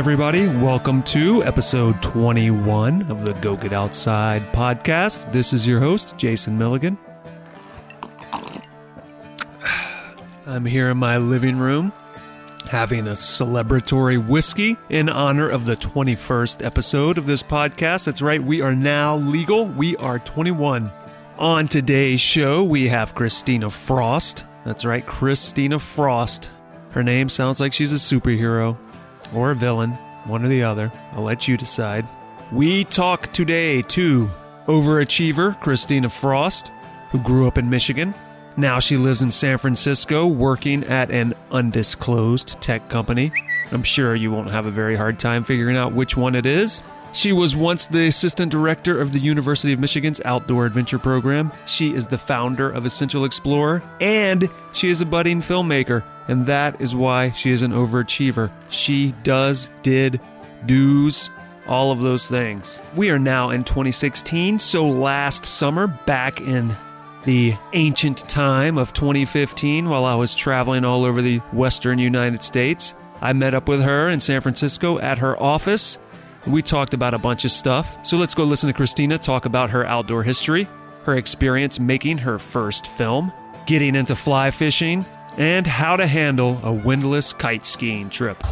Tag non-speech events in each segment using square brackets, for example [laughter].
Everybody, welcome to episode 21 of the Go Get Outside podcast. This is your host, Jason Milligan. I'm here in my living room having a celebratory whiskey in honor of the 21st episode of this podcast. That's right, we are now legal. We are 21. On today's show, we have Kristina Frost. That's right, Kristina Frost. Her name sounds like she's a superhero or a villain, one or the other. I'll let you decide. We talk today to overachiever Kristina Frost, who grew up in Michigan. Now she lives in San Francisco working at an undisclosed tech company. I'm sure you won't have a very hard time figuring out which one it is. She was once the assistant director of the University of Michigan's Outdoor Adventure Program. She is the founder of Essential Explorer, and she is a budding filmmaker. And that is why she is an overachiever. She does, did, does, all of those things. We are now in 2016, so last summer, back in the ancient time of 2015, while I was traveling all over the western United States, I met up with her in San Francisco at her office. We talked about a bunch of stuff. So let's go listen to Kristina talk about her outdoor history, her experience making her first film, getting into fly fishing, and how to handle a windless kite skiing trip.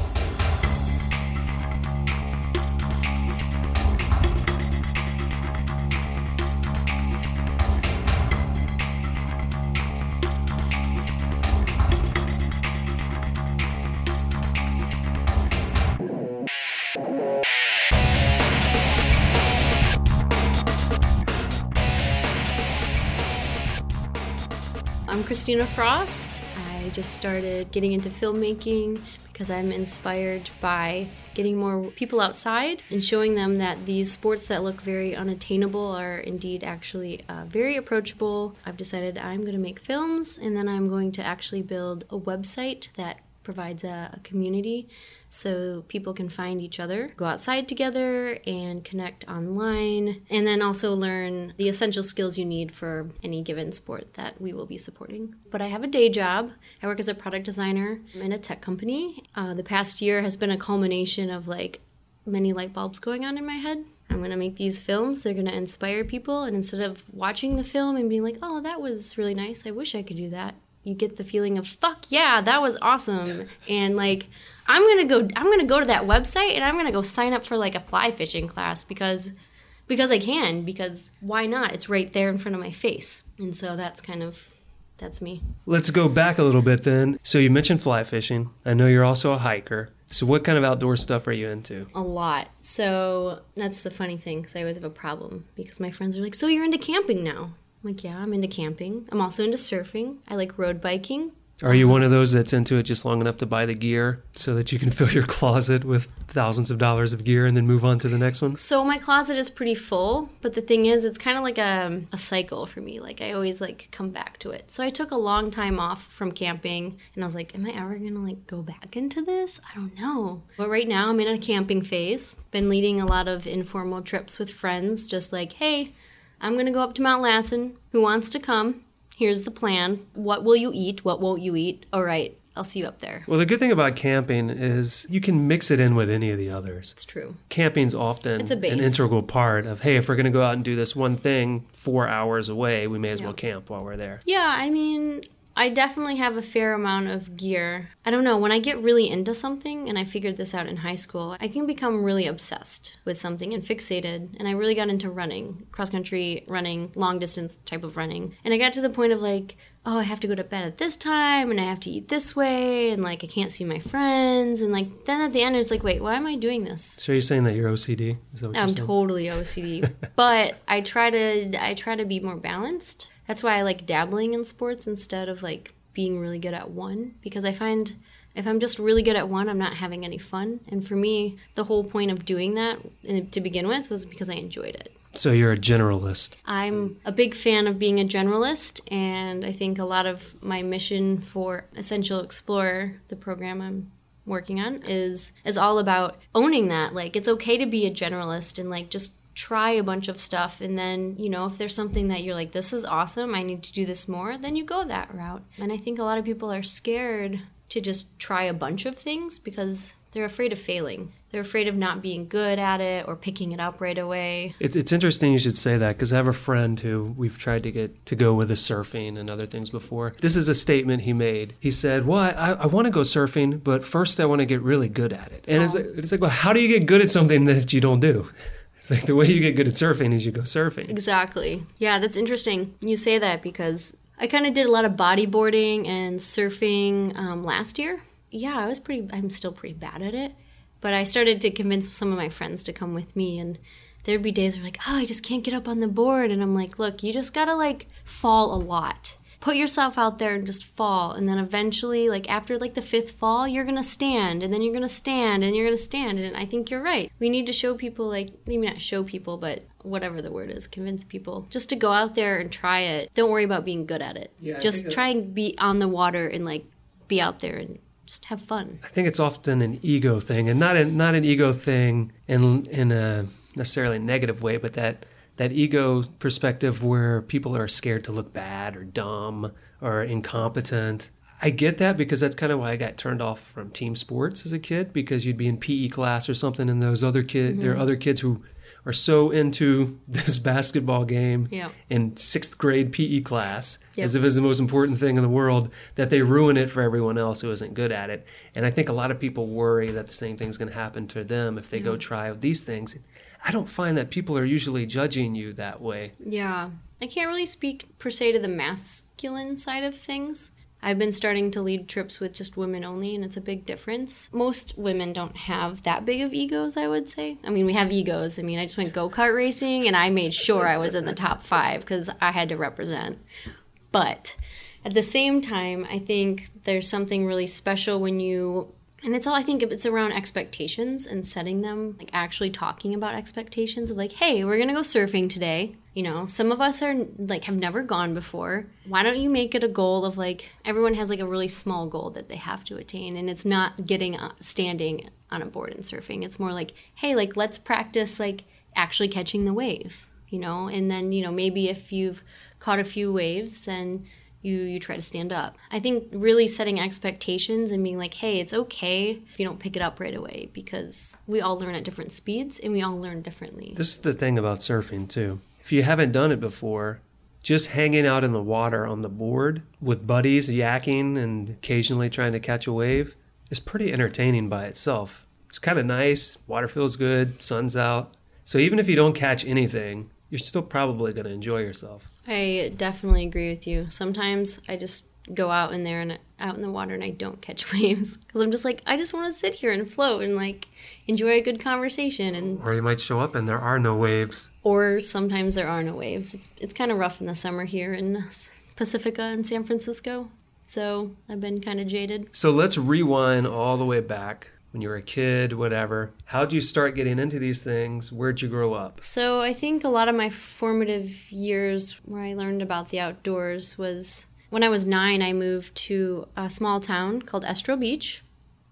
I'm Kristina Frost. I just started getting into filmmaking because I'm inspired by getting more people outside and showing them that these sports that look very unattainable are indeed actually uh, very approachable. I've decided I'm going to make films and then I'm going to actually build a website that provides a, a community so people can find each other, go outside together, and connect online, and then also learn the essential skills you need for any given sport that we will be supporting. But I have a day job. I work as a product designer in a tech company. Uh, the past year has been a culmination of like many light bulbs going on in my head. I'm going to make these films. They're going to inspire people. And instead of watching the film and being like, oh, that was really nice, I wish I could do that, you get the feeling of, fuck yeah, that was awesome. And like, I'm gonna go. I'm gonna go to that website and I'm gonna go sign up for like a fly fishing class because because I can. Because why not? It's right there in front of my face. And so that's kind of that's me. Let's go back a little bit then. So you mentioned fly fishing. I know you're also a hiker. So what kind of outdoor stuff are you into? A lot. So that's the funny thing because I always have a problem because my friends are like, "So you're into camping now?" I'm like, "Yeah, I'm into camping. I'm also into surfing. I like road biking." Are you one of those that's into it just long enough to buy the gear so that you can [laughs] fill your closet with thousands of dollars of gear and then move on to the next one? So my closet is pretty full, but the thing is, it's kind of like a, a cycle for me. Like I always like come back to it. So I took a long time off from camping, and I was like, "Am I ever gonna like go back into this? I don't know." But right now, I'm in a camping phase. Been leading a lot of informal trips with friends, just like, "Hey, I'm gonna go up to Mount Lassen. Who wants to come?" Here's the plan. What will you eat? What won't you eat? All right, I'll see you up there. Well, the good thing about camping is you can mix it in with any of the others. It's true. Camping's often It's an integral part of, hey, if we're going to go out and do this one thing four hours away, we may as Yeah. well camp while we're there. Yeah, I mean, I definitely have a fair amount of gear. I don't know, when I get really into something, and I figured this out in high school, I can become really obsessed with something and fixated. And I really got into running, cross country running, long distance type of running. And I got to the point of like, oh, I have to go to bed at this time and I have to eat this way and like I can't see my friends and like then at the end it's like, wait, why am I doing this? So you're saying that you're OCD? Is that what I'm totally OCD, but I try to I try to be more balanced. That's why I like dabbling in sports instead of like being really good at one because I find if I'm just really good at one, I'm not having any fun. And for me, the whole point of doing that uh, to begin with was because I enjoyed it. So you're a generalist. I'm a big fan of being a generalist, and I think a lot of my mission for Essential Explorer, the program I'm working on, is is all about owning that. Like it's okay to be a generalist and like just try a bunch of stuff and then you know if there's something that you're like this is awesome i need to do this more then you go that route and i think a lot of people are scared to just try a bunch of things because they're afraid of failing. They're afraid of not being good at it or picking it up right away. It's, it's interesting you should say that because I have a friend who we've tried to get to go with the surfing and other things before. This is a statement he made. He said, Well, I, I want to go surfing, but first I want to get really good at it. And it's, like, it's like, Well, how do you get good at something that you don't do? It's like the way you get good at surfing is you go surfing. Exactly. Yeah, that's interesting. You say that because I kind of did a lot of bodyboarding and surfing um, last year. Yeah, I was pretty, I'm still pretty bad at it. But I started to convince some of my friends to come with me. And there'd be days where, like, oh, I just can't get up on the board. And I'm like, look, you just gotta like fall a lot. Put yourself out there and just fall. And then eventually, like after like the fifth fall, you're gonna stand. And then you're gonna stand and you're gonna stand. And I think you're right. We need to show people, like, maybe not show people, but whatever the word is, convince people just to go out there and try it. Don't worry about being good at it. Yeah, just try and be on the water and like be out there and just have fun. I think it's often an ego thing, and not a, not an ego thing in in a necessarily negative way, but that that ego perspective where people are scared to look bad or dumb or incompetent. I get that because that's kind of why I got turned off from team sports as a kid because you'd be in PE class or something, and those other kid there are mm-hmm. other kids who are so into [laughs] this basketball game Yeah. in sixth grade PE class Yep. as if it's the most important thing in the world that they ruin it for everyone else who isn't good at it. And I think a lot of people worry that the same thing's going to happen to them if they go try out these things. I don't find that people are usually judging you that way. Yeah. I can't really speak per se to the masculine side of things. I've been starting to lead trips with just women only, and it's a big difference. Most women don't have that big of egos, I would say. I mean, we have egos. I mean, I just went go kart racing, and I made sure I was in the top five because I had to represent. But at the same time, I think there's something really special when you and it's all I think it's around expectations and setting them, like actually talking about expectations of like, hey, we're gonna go surfing today. You know, some of us are like have never gone before. Why don't you make it a goal of like everyone has like a really small goal that they have to attain, and it's not getting uh, standing on a board and surfing. It's more like, hey, like let's practice like actually catching the wave. You know, and then you know maybe if you've caught a few waves, then you you try to stand up. I think really setting expectations and being like, "Hey, it's okay if you don't pick it up right away because we all learn at different speeds and we all learn differently." This is the thing about surfing, too. If you haven't done it before, just hanging out in the water on the board with buddies yakking and occasionally trying to catch a wave is pretty entertaining by itself. It's kind of nice, water feels good, sun's out. So even if you don't catch anything, you're still probably going to enjoy yourself. I definitely agree with you. Sometimes I just go out in there and out in the water and I don't catch [laughs] waves because I'm just like I just want to sit here and float and like enjoy a good conversation and Or you might show up and there are no waves. or sometimes there are no waves. It's it's kind of rough in the summer here in Pacifica and San Francisco. So I've been kind of jaded. So let's rewind all the way back when you were a kid, whatever. How'd you start getting into these things? Where'd you grow up? So I think a lot of my formative years where I learned about the outdoors was when I was nine. I moved to a small town called Estral Beach.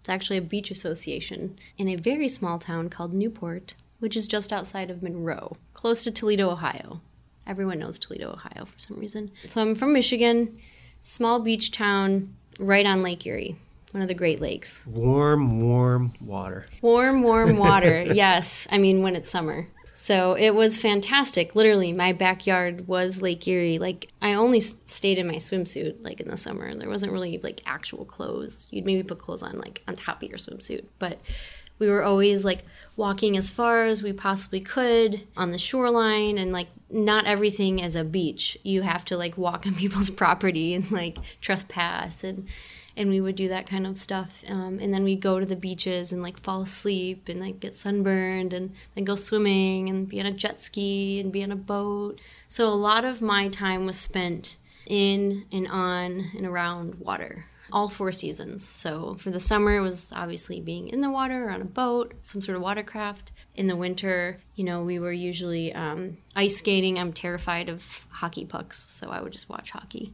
It's actually a beach association in a very small town called Newport, which is just outside of Monroe, close to Toledo, Ohio. Everyone knows Toledo, Ohio for some reason. So I'm from Michigan, small beach town right on Lake Erie, one of the Great Lakes. Warm, warm water. Warm, warm [laughs] water. yes. I mean, when it's summer. So it was fantastic. Literally, my backyard was Lake Erie. Like, I only stayed in my swimsuit, like in the summer. And there wasn't really like actual clothes. You'd maybe put clothes on, like on top of your swimsuit. But we were always like walking as far as we possibly could on the shoreline and like not everything is a beach you have to like walk on [laughs] people's property and like trespass and and we would do that kind of stuff um, and then we'd go to the beaches and like fall asleep and like get sunburned and then go swimming and be on a jet ski and be on a boat so a lot of my time was spent in and on and around water all four seasons. So for the summer, it was obviously being in the water or on a boat, some sort of watercraft. In the winter, you know, we were usually um, ice skating. I'm terrified of hockey pucks, so I would just watch hockey.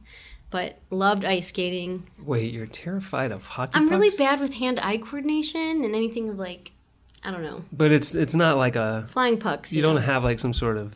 But loved ice skating. Wait, you're terrified of hockey I'm really bad with hand-eye coordination and anything of like, I don't know, But it's it's not like a flying pucks. you don't have like some sort of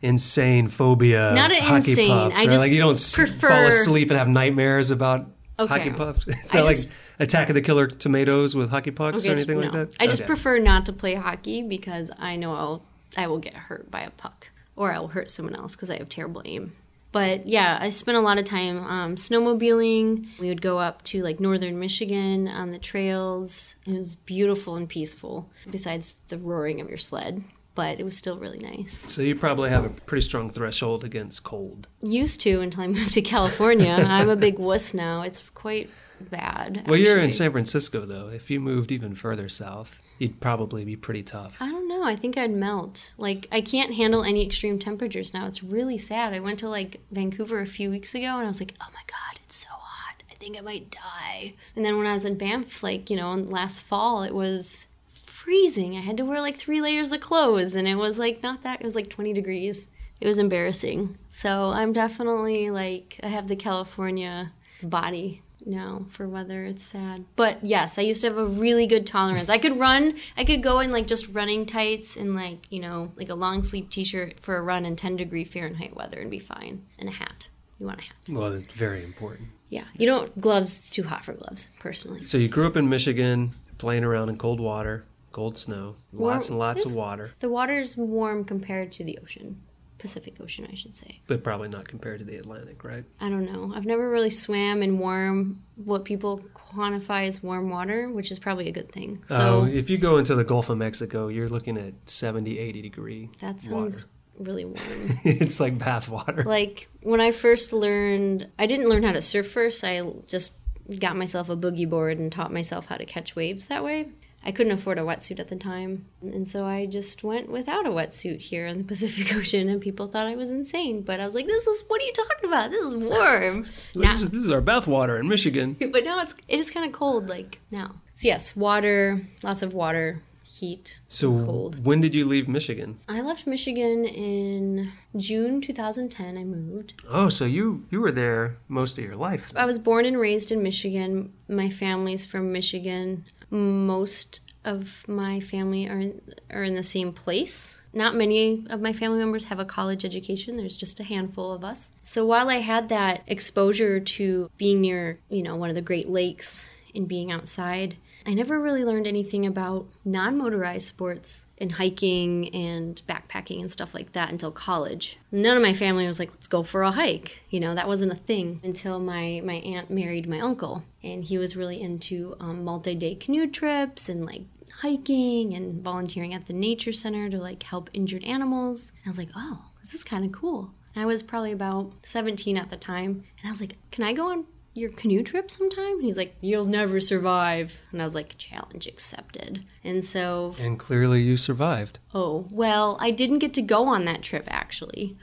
insane phobia. Not of an hockey insane, pucks, I right? just like you don't prefer- fall asleep and have nightmares about Okay. hockey pucks. [laughs] It's I not just- like Attack of the Killer Tomatoes with hockey pucks or Yes, anything like that? I just Okay. prefer not to play hockey because I know I'll I will get hurt by a puck or I will hurt someone else because I have terrible aim. But yeah, I spent a lot of time um, snowmobiling. We would go up to like northern Michigan on the trails, and it was beautiful and peaceful. Besides the roaring of your sled, but it was still really nice. So you probably have a pretty strong threshold against cold. Used to until I [laughs] moved to California. I'm a big wuss now. It's quite bad. Well, you're in. San Francisco, though. If you moved even further south, you'd probably be pretty tough. I don't know. I think I'd melt. Like I can't handle any extreme temperatures now. It's really sad. I went to like Vancouver a few weeks ago and I was like, "Oh my god, it's so hot. I think I might die." And then when I was in Banff like, you know, last fall, it was freezing. I had to wear like 3 layers of clothes and it was like not that it was like 20 degrees. It was embarrassing. So, I'm definitely like I have the California body now for weather. It's sad. But yes, I used to have a really good tolerance. I could run, I could go in like just running tights and like, you know, like a long sleeve t shirt for a run in 10 degree Fahrenheit weather and be fine. And a hat. You want a hat. Well, it's very important. Yeah. You don't, gloves, it's too hot for gloves, personally. So you grew up in Michigan, playing around in cold water, cold snow, lots and lots of water, The water's warm compared to the ocean. Pacific Ocean, I should say. but probably not compared to the Atlantic, right? I don't know. I've never really swam in warm, what people quantify as warm water, which is probably a good thing. So So if you go into the Gulf of Mexico, you're looking at 70, 80 degree that water. sounds really warm. [laughs] it's like bath water. like when I first learned, I didn't learn how to surf first. I just got myself a boogie board and taught myself how to catch waves that way. I couldn't afford a wetsuit at the time, and so I just went without a wetsuit here in the [laughs] Pacific Ocean, and people thought I was insane. But I was like, "This is what are you talking about? This is warm." [laughs] now, This, is, this is our bath water in Michigan. [laughs] but now it's it is kind of cold like now. So yes, water, lots of water, heat, So cold. when did you leave Michigan? I left Michigan in June 2010. I moved. Oh, so you you were there most of your life. I was born and raised in Michigan. My family's from Michigan. Most of my family are in, are in the same place. Not many of my family members have a college education. There's just a handful of us. So while I had that exposure to being near, you know, one of the Great Lakes and being outside, I never really learned anything about non motorized sports and hiking and backpacking and stuff like that until college. None of my family was like, let's go for a hike. You know, that wasn't a thing until my, my aunt married my uncle. And he was really into um, multi day canoe trips and like hiking and volunteering at the nature center to like help injured animals. And I was like, oh, this is kind of cool. And I was probably about 17 at the time. And I was like, can I go on your canoe trip sometime? And he's like, You'll never survive. And I was like, Challenge accepted. And so, And clearly you survived. oh, well, I didn't get to go on that trip actually.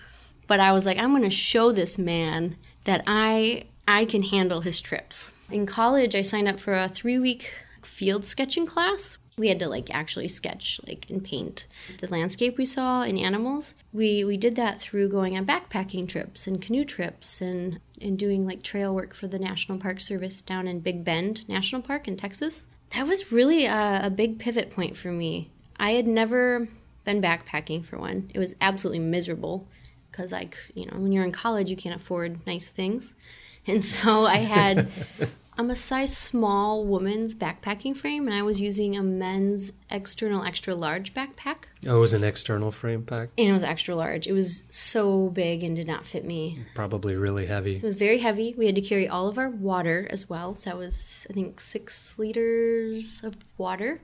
But I was like, I'm going to show this man that I I can handle his trips. In college, I signed up for a 3-week field sketching class. We had to like actually sketch like and paint the landscape we saw and animals. We we did that through going on backpacking trips and canoe trips and and doing like trail work for the National Park Service down in Big Bend National Park in Texas. That was really a, a big pivot point for me. I had never been backpacking for one. It was absolutely miserable because like you know when you're in college you can't afford nice things, and so I had. [laughs] I'm a size small woman's backpacking frame, and I was using a men's external extra large backpack. Oh, it was an external frame pack. And it was extra large. It was so big and did not fit me. Probably really heavy. It was very heavy. We had to carry all of our water as well. So that was, I think, six liters of water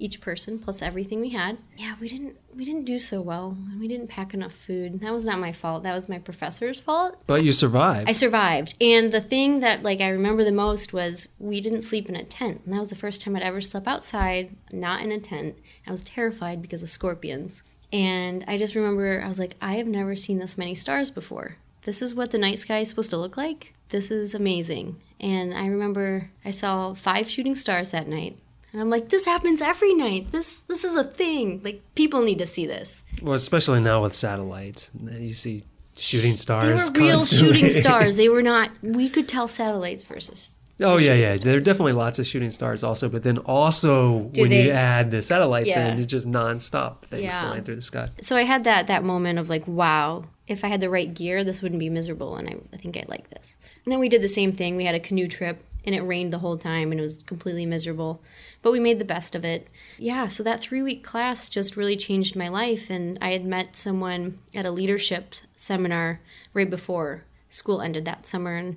each person plus everything we had. Yeah, we didn't we didn't do so well. We didn't pack enough food. That was not my fault. That was my professor's fault. But you survived. I survived. And the thing that like I remember the most was we didn't sleep in a tent. And that was the first time I'd ever slept outside, not in a tent. I was terrified because of scorpions. And I just remember I was like, I have never seen this many stars before. This is what the night sky is supposed to look like. This is amazing. And I remember I saw five shooting stars that night. And I'm like, this happens every night. This this is a thing. Like people need to see this. well, especially now with satellites. You see shooting stars. They were real constantly. shooting [laughs] stars. They were not. We could tell satellites versus. Oh yeah, yeah. stars. There are definitely lots of shooting stars also, but then also Do when they- you add the satellites Yeah. in, it's just nonstop things Yeah. flying through the sky. So I had that that moment of like, wow, if I had the right gear, this wouldn't be miserable, and I, I think I like this. And then we did the same thing. We had a canoe trip and it rained the whole time and it was completely miserable. But we made the best of it. Yeah, so that three week class just really changed my life. And I had met someone at a leadership seminar right before school ended that summer. And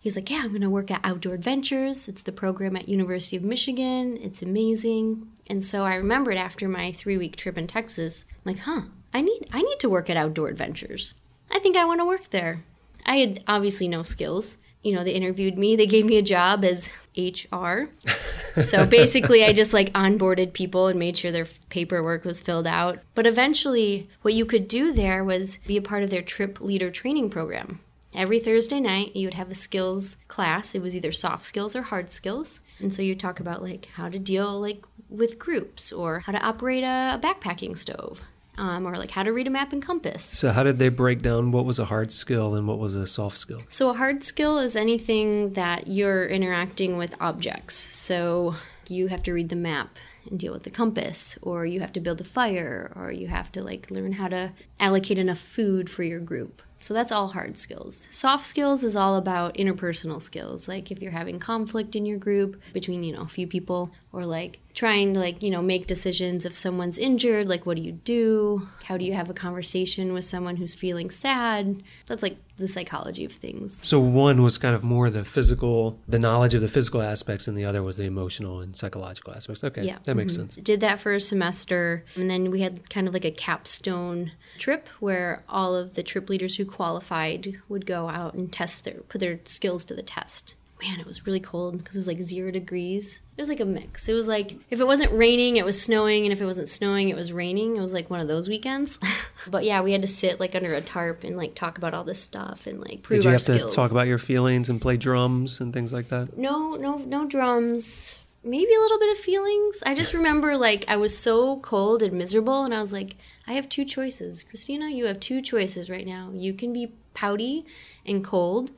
he's like, Yeah, I'm going to work at Outdoor Adventures. It's the program at University of Michigan. It's amazing. And so I remembered after my three week trip in Texas, I'm like, huh, I need I need to work at Outdoor Adventures. I think I want to work there. I had obviously no skills you know, they interviewed me. They gave me a job as HR. [laughs] so basically, I just like onboarded people and made sure their paperwork was filled out. But eventually, what you could do there was be a part of their trip leader training program. Every Thursday night, you would have a skills class. It was either soft skills or hard skills. And so you talk about like how to deal like with groups or how to operate a, a backpacking stove um, or like how to read a map and compass. So, how did they break down what was a hard skill and what was a soft skill? So, a hard skill is anything that you're interacting with objects. So, you have to read the map and deal with the compass, or you have to build a fire, or you have to like learn how to allocate enough food for your group. So that's all hard skills. Soft skills is all about interpersonal skills, like if you're having conflict in your group between, you know, a few people or like trying to like, you know, make decisions if someone's injured, like what do you do? How do you have a conversation with someone who's feeling sad? That's like the psychology of things. So one was kind of more the physical, the knowledge of the physical aspects, and the other was the emotional and psychological aspects. Okay, yeah. that makes mm-hmm. sense. Did that for a semester, and then we had kind of like a capstone trip where all of the trip leaders who qualified would go out and test their put their skills to the test man, it was really cold because it was like zero degrees. It was like a mix. It was like if it wasn't raining, it was snowing, and if it wasn't snowing, it was raining. It was like one of those weekends. [laughs] but yeah, we had to sit like under a tarp and like talk about all this stuff and like prove Did you have skills. to talk about your feelings and play drums and things like that? No, no, no drums. Maybe a little bit of feelings. I just remember like I was so cold and miserable, and I was like, I have two choices, Kristina. You have two choices right now. You can be pouty and cold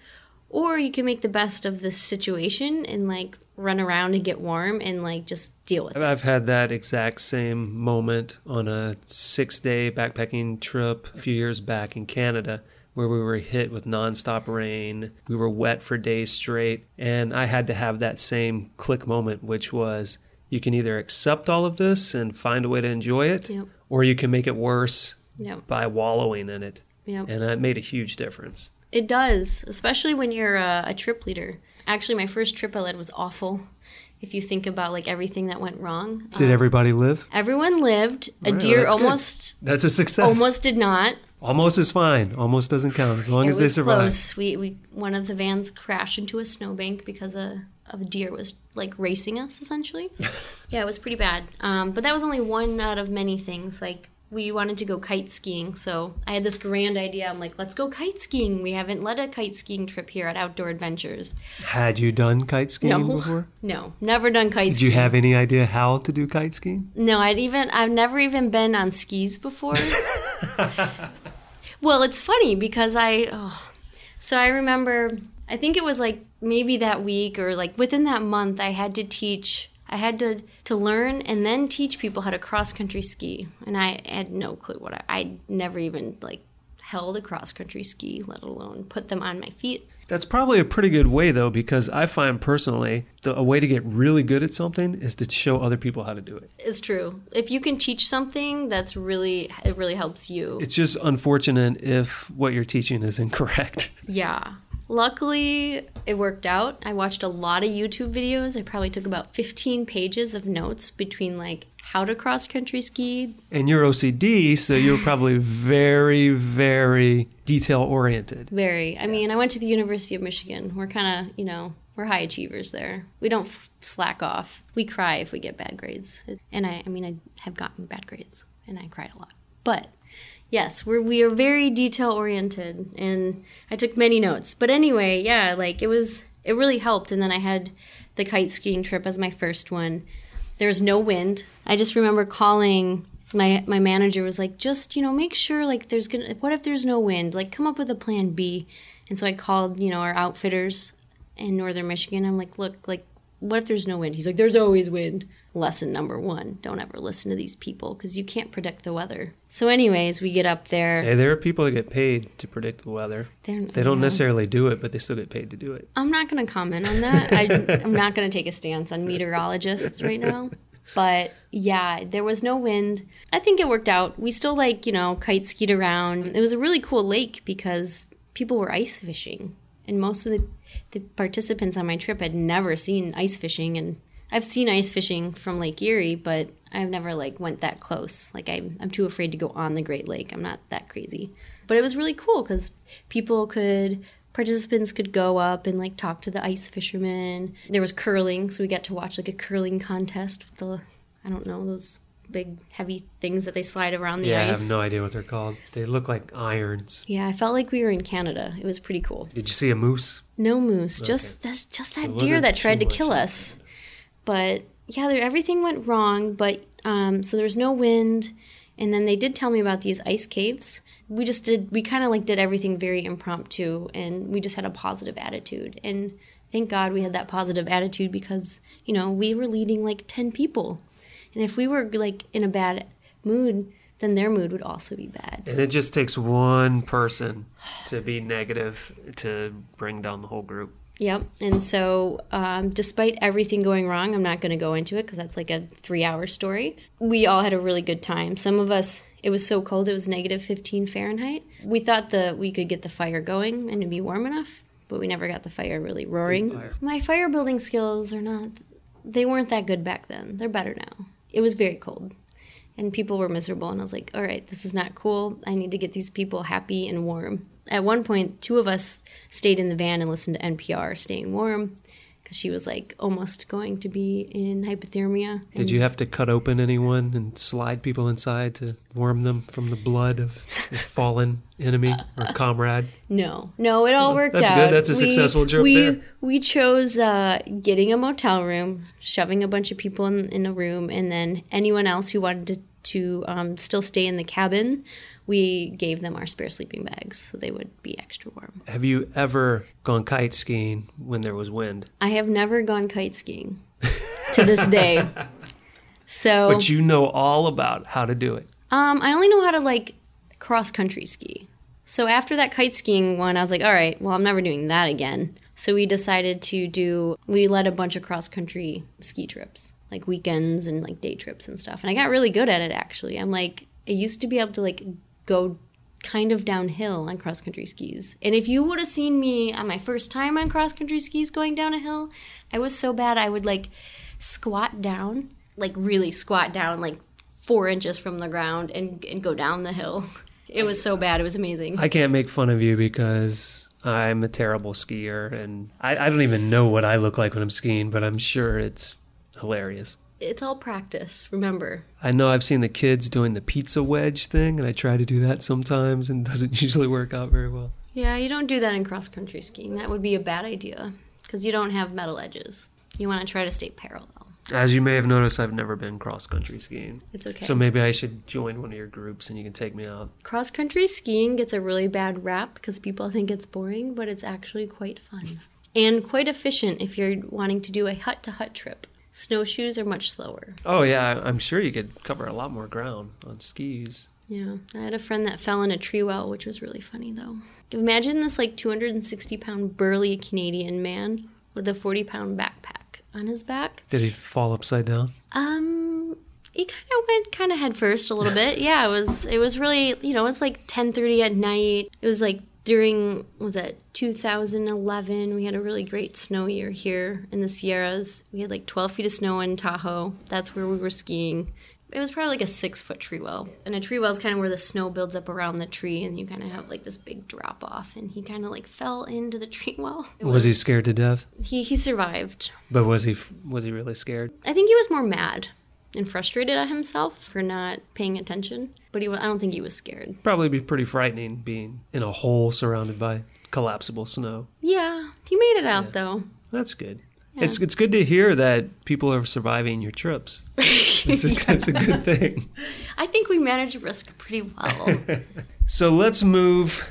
or you can make the best of this situation and like run around and get warm and like just deal with it. I've had that exact same moment on a six day backpacking trip a few years back in Canada where we were hit with nonstop rain. We were wet for days straight. And I had to have that same click moment, which was you can either accept all of this and find a way to enjoy it, yep. or you can make it worse yep. by wallowing in it. Yep. And it made a huge difference. It does, especially when you're a, a, trip leader. Actually, my first trip I led was awful. If you think about like everything that went wrong, did um, everybody live? Everyone lived. A deer well, that's almost good. that's a success. Almost did not. Almost is fine. Almost doesn't count as long it as they survive. Close. We we one of the vans crashed into a snowbank because a of a deer was like racing us essentially. [laughs] yeah, it was pretty bad. Um, but that was only one out of many things. Like we wanted to go kite skiing. So I had this grand idea. I'm like, let's go kite skiing. We haven't led a kite skiing trip here at Outdoor Adventures. Had you done kite skiing no. before? [laughs] No, never done kite Did skiing. Did you have any idea how to do kite skiing? No, I'd even I've never even been on skis before. [laughs] well, it's funny because I oh, so I remember I think it was like maybe that week or like within that month I had to teach I had to to learn and then teach people how to cross country ski, and I had no clue what I, I never even like held a cross country ski, let alone put them on my feet. That's probably a pretty good way though, because I find personally the, a way to get really good at something is to show other people how to do it. It's true. If you can teach something, that's really it really helps you. It's just unfortunate if what you're teaching is incorrect. [laughs] Yeah. Luckily, it worked out. I watched a lot of YouTube videos. I probably took about 15 pages of notes between like how to cross country ski. And you're OCD, so you're probably very, very detail oriented. Very. I mean, I went to the University of Michigan. We're kind of, you know, we're high achievers there. We don't f- slack off. We cry if we get bad grades. And I, I mean, I have gotten bad grades and I cried a lot. But Yes, we're we are very detail oriented, and I took many notes. But anyway, yeah, like it was it really helped. And then I had the kite skiing trip as my first one. There was no wind. I just remember calling my my manager was like, just you know, make sure like there's gonna. What if there's no wind? Like, come up with a plan B. And so I called you know our outfitters in northern Michigan. I'm like, look, like what if there's no wind? He's like, there's always wind. Lesson number one don't ever listen to these people because you can't predict the weather. So, anyways, we get up there. Hey, there are people that get paid to predict the weather. They're- They don't necessarily do it, but they still get paid to do it. I'm not going to comment on that. I, [laughs] I'm not going to take a stance on meteorologists right now. But yeah, there was no wind. I think it worked out. We still like, you know, kite skied around. It was a really cool lake because people were ice fishing. And most of the, the participants on my trip had never seen ice fishing. And I've seen ice fishing from Lake Erie, but I've never like went that close. Like I'm, I'm too afraid to go on the Great Lake. I'm not that crazy. But it was really cool because people could participants could go up and like talk to the ice fishermen. There was curling, so we got to watch like a curling contest with the I don't know those big heavy things that they slide around the ice. yeah, I have no idea what they're called. They look like irons. Yeah, I felt like we were in Canada. It was pretty cool. Did you see a moose? No moose, just that's just that It deer that tried to kill us. But yeah, there, everything went wrong. But um, so there's no wind, and then they did tell me about these ice caves. We just did. We kind of like did everything very impromptu, and we just had a positive attitude. And thank God we had that positive attitude because you know we were leading like ten people, and if we were like in a bad mood, then their mood would also be bad. And it just takes one person to be negative to bring down the whole group. Yep. And so, um, despite everything going wrong, I'm not going to go into it because that's like a three hour story. We all had a really good time. Some of us, it was so cold, it was negative 15 Fahrenheit. We thought that we could get the fire going and it'd be warm enough, but we never got the fire really roaring. fire. My fire building skills are not, they weren't that good back then. They're better now. It was very cold. And people were miserable, and I was like, all right, this is not cool. I need to get these people happy and warm. At one point, two of us stayed in the van and listened to NPR, staying warm, because she was like almost going to be in hypothermia. Did you have to cut open anyone and slide people inside to warm them from the blood of a [laughs] fallen enemy or comrade? No, no, it all worked That's out. That's good. That's a successful joke we, there. We chose uh, getting a motel room, shoving a bunch of people in, in a room, and then anyone else who wanted to, to um, still stay in the cabin, we gave them our spare sleeping bags so they would be extra warm. Have you ever gone kite skiing when there was wind? I have never gone kite skiing to this day. [laughs] So But you know all about how to do it. Um, I only know how to like cross country ski. So after that kite skiing one, I was like, all right, well, I'm never doing that again. So we decided to do, we led a bunch of cross country ski trips, like weekends and like day trips and stuff. And I got really good at it actually. I'm like, I used to be able to like go kind of downhill on cross country skis. And if you would have seen me on my first time on cross country skis going down a hill, I was so bad I would like squat down, like really squat down, like four inches from the ground and, and go down the hill. [laughs] It was so bad. It was amazing. I can't make fun of you because I'm a terrible skier and I, I don't even know what I look like when I'm skiing, but I'm sure it's hilarious. It's all practice, remember. I know I've seen the kids doing the pizza wedge thing, and I try to do that sometimes and it [laughs] doesn't usually work out very well. Yeah, you don't do that in cross country skiing. That would be a bad idea because you don't have metal edges. You want to try to stay parallel. As you may have noticed, I've never been cross country skiing. It's okay. So maybe I should join one of your groups and you can take me out. Cross country skiing gets a really bad rap because people [laughs] think it's boring, but it's actually quite fun and quite efficient if you're wanting to do a hut to hut trip. Snowshoes are much slower. Oh, yeah, I'm sure you could cover a lot more ground on skis. Yeah, I had a friend that fell in a tree well, which was really funny though. Imagine this like 260 pound burly Canadian man with a 40 pound backpack on his back. Did he fall upside down? Um, he kind of went kind of head first a little bit. Yeah, it was it was really you know it's like 10:30 at night. It was like during was it 2011 we had a really great snow year here in the sierras. We had like 12 feet of snow in tahoe. That's where we were skiing. It was probably like a six foot tree well. And a tree well is kind of where the snow builds up around the tree and you kind of have like this big drop off and he kind of like fell into the tree [laughs] well. It Was he scared to death? he he survived. But was he was he really scared? I think he was more mad and frustrated at himself for not paying attention. But he, wa- I don't think he was scared. Probably be pretty frightening being in a hole surrounded by collapsible snow. Yeah, he made it out though. That's good. Yeah. It's it's good to hear that people are surviving your trips. [laughs] It's a, That's a good thing. I think we manage risk pretty well. [laughs] So let's move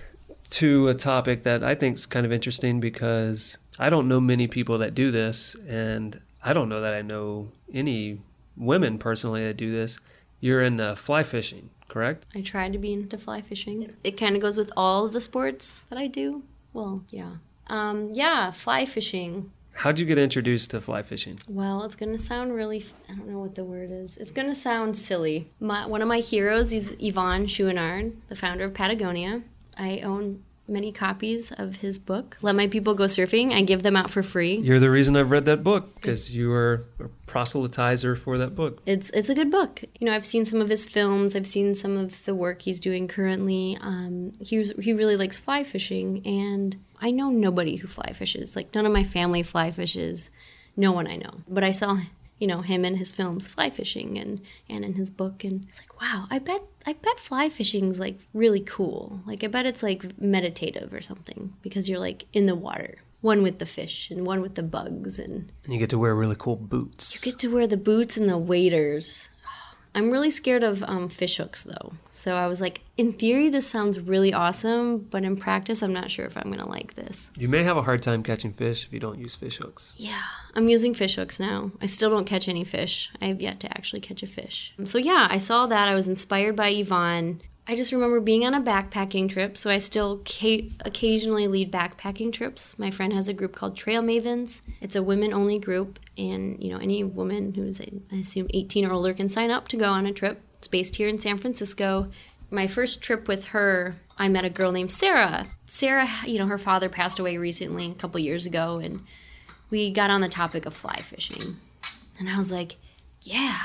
to a topic that I think is kind of interesting because I don't know many people that do this, and I don't know that I know any women personally that do this. You're in uh, fly fishing, correct? I try to be into fly fishing. It kind of goes with all of the sports that I do. Well, yeah. Um, yeah, fly fishing. How'd you get introduced to fly fishing? Well, it's going to sound really, I don't know what the word is. It's going to sound silly. My, one of my heroes is Yvon Chouinard, the founder of Patagonia. I own many copies of his book, Let My People Go Surfing. I give them out for free. You're the reason I've read that book because you are a proselytizer for that book. It's it's a good book. You know, I've seen some of his films. I've seen some of the work he's doing currently. Um, he he really likes fly fishing, and I know nobody who fly fishes. Like none of my family fly fishes. No one I know. But I saw you know him and his films fly fishing and and in his book. And it's like wow i bet i bet fly fishing's like really cool. Like i bet it's like meditative or something because you're like in the water one with the fish and one with the bugs and And you get to wear really cool boots. you get to wear the boots and the waders i'm really scared of um, fish hooks though so i was like in theory this sounds really awesome but in practice i'm not sure if i'm gonna like this you may have a hard time catching fish if you don't use fish hooks. Yeah, I'm using fish hooks now. I still don't catch any fish. I have yet to actually catch a fish. So yeah, I saw that. I was inspired by Yvon. I just remember being on a backpacking trip, so I still ca- occasionally lead backpacking trips. My friend has a group called Trail Mavens. It's a women-only group, and you know any woman who's I assume 18 or older can sign up to go on a trip. It's based here in San Francisco. My first trip with her, I met a girl named Sarah. Sarah, you know, her father passed away recently, a couple years ago, and we got on the topic of fly fishing. And I was like, yeah,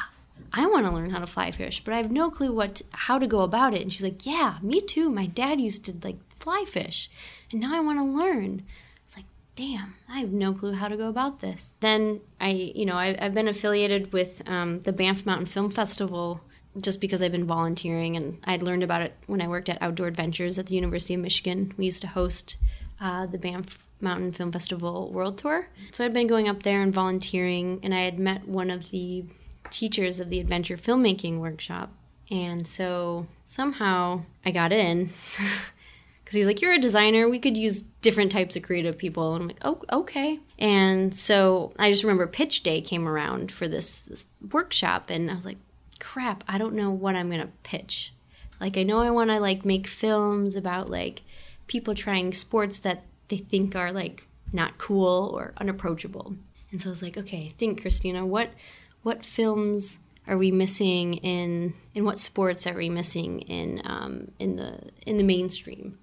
I want to learn how to fly fish, but I have no clue what how to go about it. And she's like, yeah, me too. My dad used to like fly fish, and now I want to learn. It's like, damn, I have no clue how to go about this. Then I, you know, I, I've been affiliated with um, the Banff Mountain Film Festival just because I've been volunteering and I'd learned about it when I worked at Outdoor Adventures at the University of Michigan. We used to host uh, the Banff Mountain Film Festival World Tour. So I'd been going up there and volunteering, and I had met one of the teachers of the adventure filmmaking workshop. And so somehow I got in [laughs] because he's like, You're a designer. We could use different types of creative people. And I'm like, Oh, okay. And so I just remember pitch day came around for this, this workshop, and I was like, Crap, I don't know what I'm going to pitch. Like, I know I want to like make films about like people trying sports that they think are like not cool or unapproachable. And so I was like, okay, think, Kristina, what what films are we missing in in what sports are we missing in um, in the in the mainstream?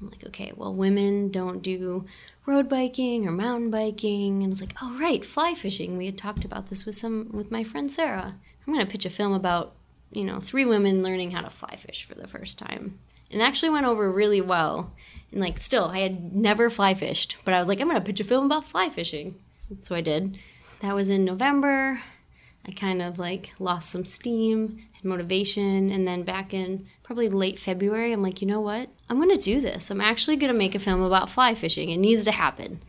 I'm like, okay, well, women don't do road biking or mountain biking, and I was like, oh right, fly fishing. We had talked about this with some with my friend Sarah. I'm gonna pitch a film about you know three women learning how to fly fish for the first time. And it actually went over really well. And like, still, I had never fly fished, but I was like, I'm gonna pitch a film about fly fishing. So I did. That was in November. I kind of like lost some steam and motivation. And then back in probably late February, I'm like, you know what? I'm going to do this. I'm actually going to make a film about fly fishing. It needs to happen.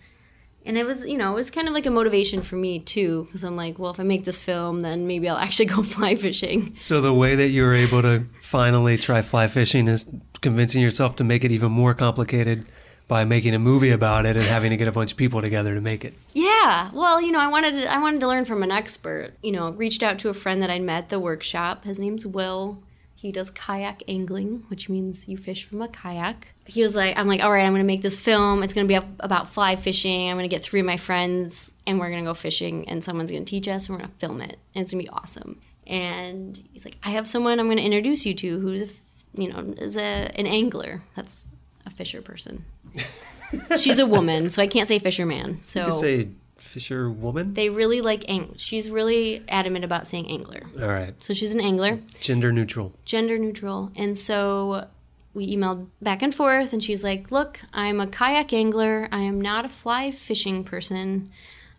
And it was, you know, it was kind of like a motivation for me too, because I'm like, well, if I make this film, then maybe I'll [laughs] actually go [laughs] fly fishing. So the way that you were able to finally try fly fishing is convincing yourself to make it even more complicated by making a movie about it and having to get a bunch of people together to make it. Yeah. Well, you know, I wanted to, I wanted to learn from an expert. You know, reached out to a friend that I'd met at the workshop. His name's Will. He does kayak angling, which means you fish from a kayak. He was like, I'm like, all right, I'm going to make this film. It's going to be about fly fishing. I'm going to get three of my friends and we're going to go fishing and someone's going to teach us and we're going to film it. And it's going to be awesome. And he's like, I have someone I'm going to introduce you to who's, a, you know, is a, an angler. That's a fisher person. She's a woman, so I can't say fisherman. So You say fisher woman? they really like ang- she's really adamant about saying angler. All right. So she's an angler, Gender neutral. gender neutral. And so we emailed back and forth and she's like, "Look, I'm a kayak angler. I am not a fly fishing person.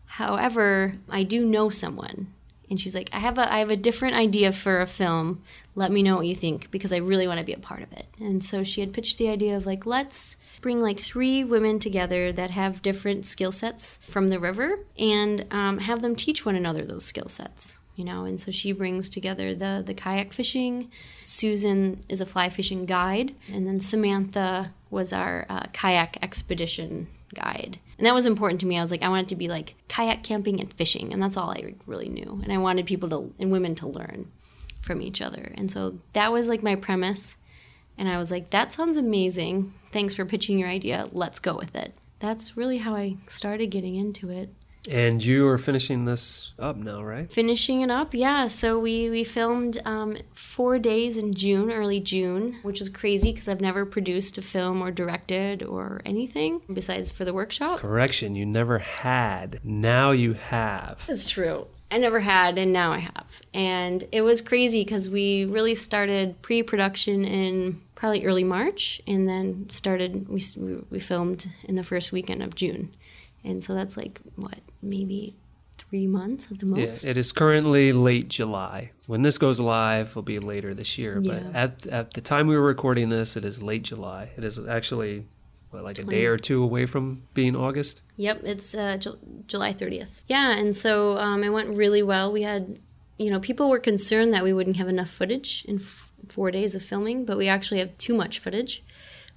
However, I do know someone." And she's like, "I have a I have a different idea for a film. Let me know what you think because I really want to be a part of it." And so she had pitched the idea of like, "Let's bring like three women together that have different skill sets from the river and um, have them teach one another those skill sets you know and so she brings together the the kayak fishing susan is a fly fishing guide and then samantha was our uh, kayak expedition guide And that was important to me. I was like, I wanted it to be like kayak camping and fishing, and that's all I really knew. And I wanted people to and women to learn from each other. And so that was like my premise. And I was like, that sounds amazing. Thanks for pitching your idea. Let's go with it. That's really how I started getting into it. And you are finishing this up now, right? Finishing it up, yeah. So we we filmed um, four days in June, early June, which was crazy because I've never produced a film or directed or anything besides for the workshop. Correction, you never had. Now you have. It's true. I never had, and now I have. And it was crazy because we really started pre production in probably early March and then started, we, we filmed in the first weekend of June. And so that's like, what, maybe three months at the most? Yeah, it is currently late July. When this goes live, it'll be later this year. Yeah. But at, at the time we were recording this, it is late July. It is actually what, like a day or two away from being August. Yep, it's uh, Ju- July 30th. Yeah, and so um, it went really well. We had, you know, people were concerned that we wouldn't have enough footage in f- four days of filming, but we actually have too much footage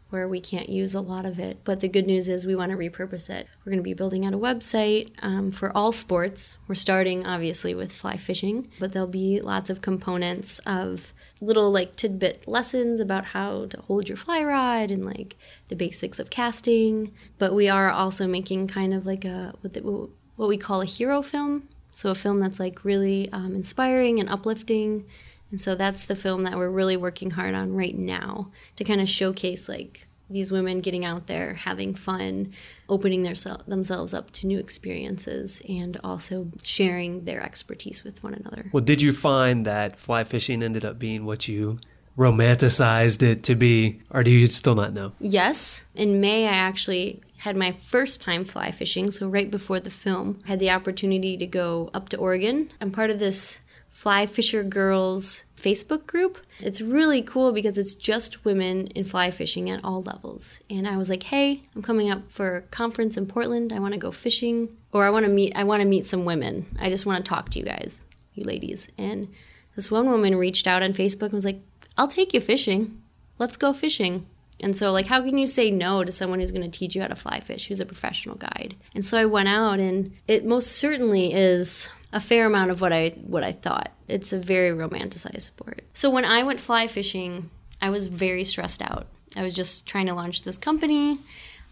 where we can't use a lot of it. But the good news is we want to repurpose it. We're going to be building out a website um, for all sports. We're starting obviously with fly fishing, but there'll be lots of components of little like tidbit lessons about how to hold your fly rod and like the basics of casting. But we are also making kind of like a what, the, what we call a hero film. So a film that's like really um, inspiring and uplifting. And so that's the film that we're really working hard on right now to kind of showcase like these women getting out there, having fun, opening their, themselves up to new experiences, and also sharing their expertise with one another. Well, did you find that fly fishing ended up being what you romanticized it to be, or do you still not know? Yes. In May, I actually had my first time fly fishing. So, right before the film, I had the opportunity to go up to Oregon. I'm part of this Fly Fisher Girls Facebook group. It's really cool because it's just women in fly fishing at all levels. And I was like, "Hey, I'm coming up for a conference in Portland. I want to go fishing or I want to meet I want to meet some women. I just want to talk to you guys, you ladies." And this one woman reached out on Facebook and was like, "I'll take you fishing. Let's go fishing." And so, like, how can you say no to someone who's going to teach you how to fly fish, who's a professional guide? And so I went out, and it most certainly is a fair amount of what I what I thought. It's a very romanticized sport. So when I went fly fishing, I was very stressed out. I was just trying to launch this company.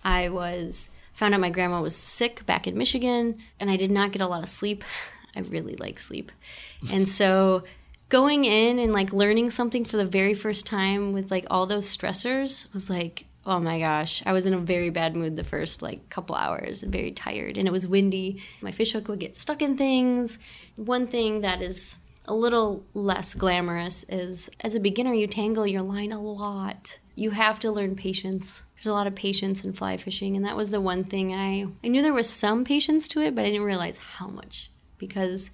I was found out my grandma was sick back in Michigan, and I did not get a lot of sleep. [laughs] I really like sleep. [laughs] And so going in and like learning something for the very first time with like all those stressors was like oh my gosh i was in a very bad mood the first like couple hours very tired. And it was windy. My fish hook would get stuck in things. One thing that is a little less glamorous is as a beginner you tangle your line a lot. You have to learn patience. There's a lot of patience in fly fishing. And that was the one thing i i knew there was some patience to it but i didn't realize how much. Because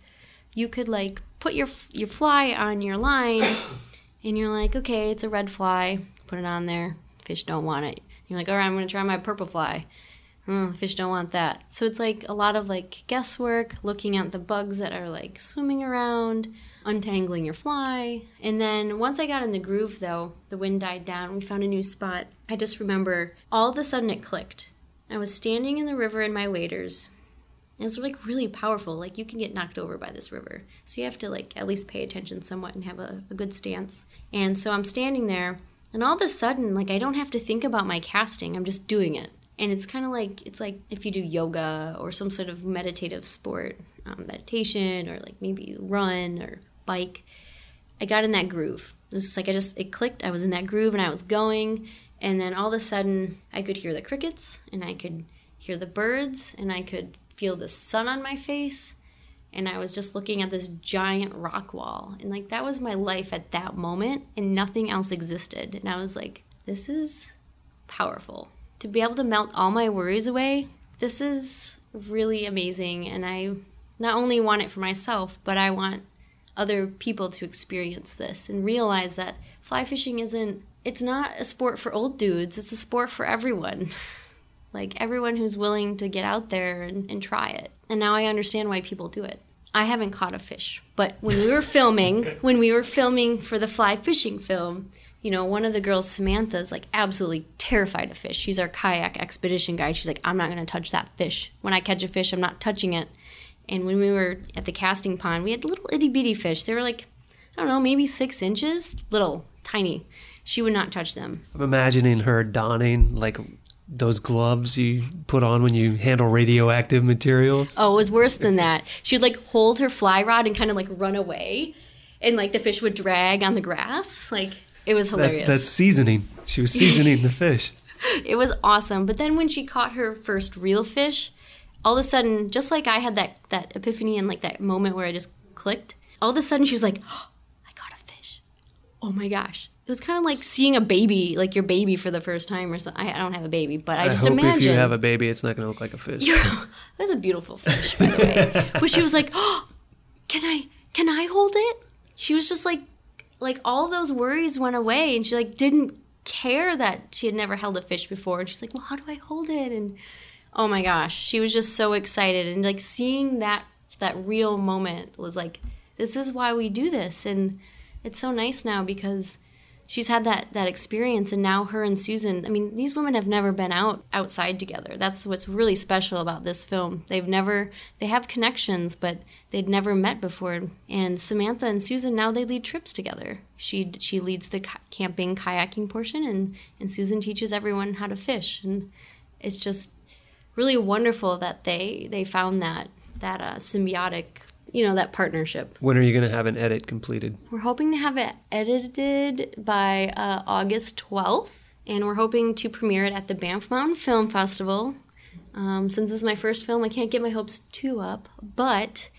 you could like put your your fly on your line [coughs] and you're like okay it's a red fly. Put it on there fish don't want it you're like all right i'm going to try my purple fly oh, fish don't want that so it's like a lot of like guesswork looking at the bugs that are like swimming around untangling your fly and then once i got in the groove though the wind died down we found a new spot i just remember all of a sudden it clicked i was standing in the river in my waders it's like really powerful. Like you can get knocked over by this river. So you have to like at least pay attention somewhat and have a, a, good stance. And so I'm standing there and all of a sudden like I don't have to think about my casting. I'm just doing it. And it's kind of like it's like if you do yoga or some sort of meditative sport, um, meditation or like maybe run or bike. I got in that groove. It was just like I just it clicked. I was in that groove and I was going and then all of a sudden I could hear the crickets and I could hear the birds and I could feel the sun on my face and I was just looking at this giant rock wall. And like that was my life at that moment and nothing else existed. And I was like, this is powerful. To be able to melt all my worries away, this is really amazing and I not only want it for myself, but I want other people to experience this and realize that fly fishing isn't it's not a sport for old dudes, it's a sport for everyone. [laughs] like everyone who's willing to get out there and, and try it. And now I understand why people do it. I haven't caught a fish, but when we were filming, when we were filming for the fly fishing film, you know, one of the girls, Samantha, is like absolutely terrified of fish. She's our kayak expedition guide. She's like, I'm not going to touch that fish. When I catch a fish, I'm not touching it. And when we were at the casting pond, we had little itty bitty fish. They were like, I don't know, maybe six inches, little, tiny. She would not touch them. I'm imagining her donning like those gloves you put on when you handle radioactive materials. Oh, it was worse than that. She would like hold her fly rod and kind of like run away, and like the fish would drag on the grass. Like it was hilarious. That's, that's seasoning. She was seasoning the fish. [laughs] it was awesome. But then when she caught her first real fish, all of a sudden, just like I had that that epiphany and like that moment where I just clicked, all of a sudden she was like, oh, [gasps] "I caught a fish! Oh my gosh!" It was kind of like seeing a baby, like your baby for the first time or something. I, I don't have a baby, but I, I just hope imagine. if you have a baby, it's not going to look like a fish. [laughs] that was a beautiful fish, by the way. [laughs] but she was like, "Oh, can I? Can I hold it?" She was just like, like all those worries went away, and she like didn't care that she had never held a fish before. And she's like, "Well, how do I hold it?" And oh my gosh, she was just so excited, and like seeing that that real moment was like, "This is why we do this," and it's so nice now because she's had that that experience and now her and Susan I mean these women have never been out outside together. That's what's really special about this film. They've never they have connections but they'd never met before. And Samantha and Susan now they lead trips together. She she leads the camping kayaking portion and and Susan teaches everyone how to fish. And it's just really wonderful that they they found that that uh, symbiotic you know that partnership. When are you going to have an edit completed? We're hoping to have it edited by uh, August 12th, and we're hoping to premiere it at the Banff Mountain Film Festival. Um, since this is my first film, I can't get my hopes too up, but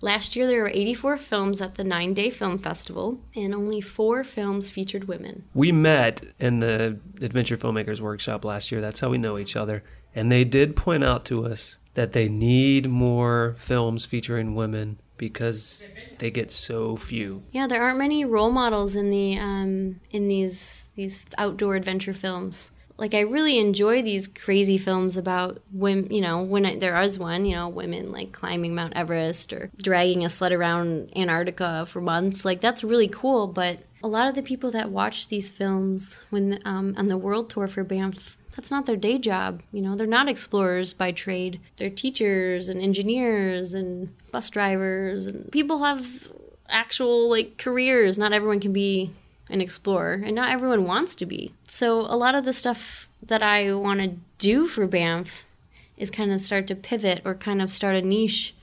last year there were 84 films at the nine day film festival, and only four films featured women. We met in the Adventure Filmmakers Workshop last year. That's how we know each other. And they did point out to us that they need more films featuring women because they get so few. Yeah, there aren't many role models in the um, in these these outdoor adventure films. Like I really enjoy these crazy films about women. You know, when I, there is one, you know, women like climbing Mount Everest or dragging a sled around Antarctica for months. Like that's really cool. But a lot of the people that watch these films when um, on the world tour for Banff that's not their day job. You know, they're not explorers by trade. They're teachers and engineers and bus drivers and people have actual like careers. Not everyone can be an explorer and not everyone wants to be. So a lot of the stuff that I want to do for Banff is kind of start to pivot or kind of start a niche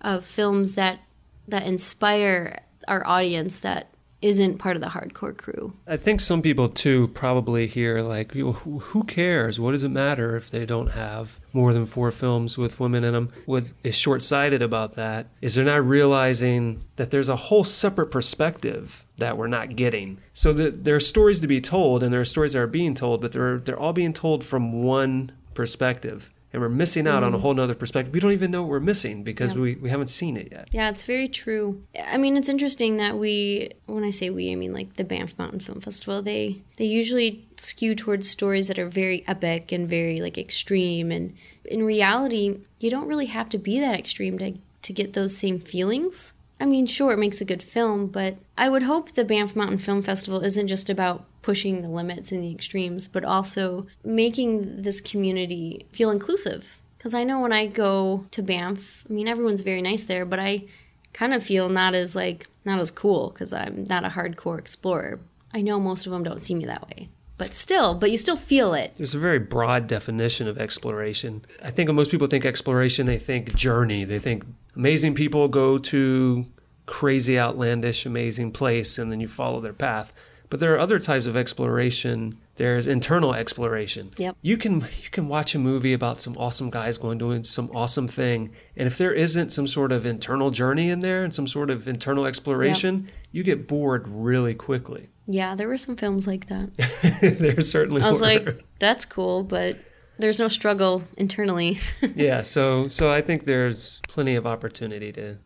of films that that inspire our audience that isn't part of the hardcore crew. I think some people too probably hear like, who cares? What does it matter if they don't have more than four films with women in them? What is short-sighted about that is they're not realizing that there's a whole separate perspective that we're not getting. So that there are stories to be told, and there are stories that are being told, but they're they're all being told from one perspective and we're missing out mm. on a mm. whole nother perspective. We don't even know what we're missing because we, we haven't seen it yet. Yeah, it's very true. I mean, it's interesting that we, when I say we, I mean like the Banff Mountain Film Festival, they, they usually skew towards stories that are very epic and very like extreme. And in reality, you don't really have to be that extreme to, to get those same feelings. I mean, sure, it makes a good film, but I would hope the Banff Mountain Film Festival isn't just about pushing the limits and the extremes, but also making this community feel inclusive. Because I know when I go to Banff, I mean, everyone's very nice there, but I kind of feel not as like not as cool because I'm not a hardcore explorer. I know most of them don't see me that way, but still, but you still feel it. There's a very broad definition of exploration. I think when most people think exploration, they think journey. They think amazing people go to crazy, outlandish, amazing place, and then you follow their path. But there are other types of exploration. There's internal exploration. Yep. You can you can watch a movie about some awesome guys going doing some awesome thing, and if there isn't some sort of internal journey in there and some sort of internal exploration, yep. you get bored really quickly. Yeah, there were some films like that. [laughs] there certainly. I was were. like, that's cool, but there's no struggle internally. [laughs] yeah, so so I think there's plenty of opportunity to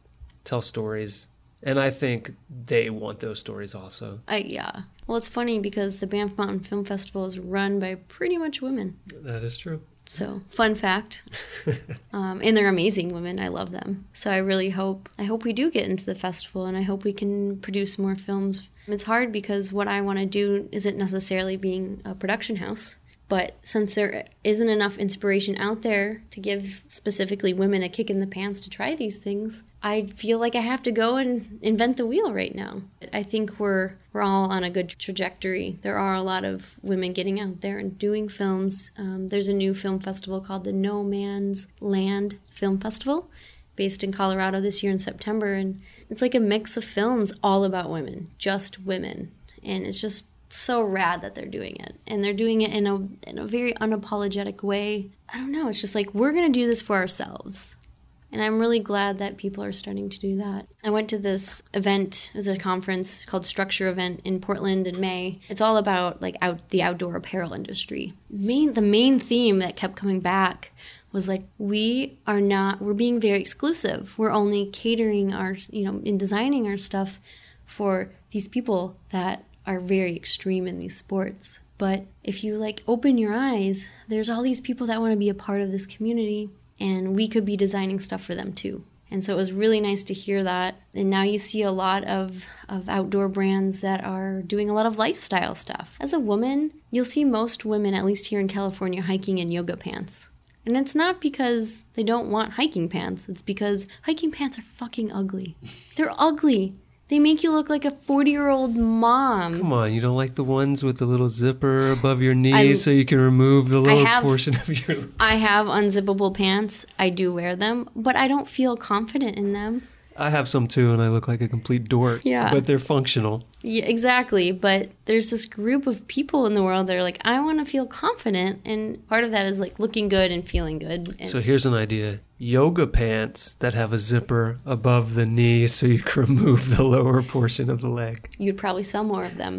tell stories and I think they want those stories also. I yeah. Well, it's funny because the Banff Mountain Film Festival is run by pretty much women. That is true. So, fun fact. [laughs] um, and they're amazing women. I love them. So I really hope I hope we do get into the festival, and I hope we can produce more films It's hard because what I want to do isn't necessarily being a production house. But since there isn't enough inspiration out there to give specifically women a kick in the pants to try these things, I feel like I have to go and invent the wheel right now. I think we're we're all on a good trajectory. There are a lot of women getting out there and doing films. Um, there's a new film festival called the No Man's Land Film Festival, based in Colorado this year in September, and it's like a mix of films all about women, just women, and it's just so rad that they're doing it and they're doing it in a in a very unapologetic way. I don't know, it's just like we're going to do this for ourselves. And I'm really glad that people are starting to do that. I went to this event, it was a conference called Structure Event in Portland in May. It's all about like out the outdoor apparel industry. Main the main theme that kept coming back was like we are not we're being very exclusive. We're only catering our you know in designing our stuff for these people that are very extreme in these sports. But if you like open your eyes, there's all these people that want to be a part of this community, and we could be designing stuff for them too. And so it was really nice to hear that. And now you see a lot of, of outdoor brands that are doing a lot of lifestyle stuff. As a woman, you'll see most women, at least here in California, hiking in yoga pants. And it's not because they don't want hiking pants, it's because hiking pants are fucking ugly. They're ugly. They make you look like a 40 year old mom. Come on, you don't like the ones with the little zipper above your knee I'm- so you can remove the lower have- portion of your. I have unzippable pants. I do wear them, but I don't feel confident in them. I have some too, and I look like a complete dork. Yeah. But they're functional. Yeah, exactly. But there's this group of people in the world that are like, I want to feel confident. And part of that is like looking good and feeling good. And So here's an idea yoga pants that have a zipper above the knee so you can [laughs] remove the lower portion of the leg. you'd probably sell more of them.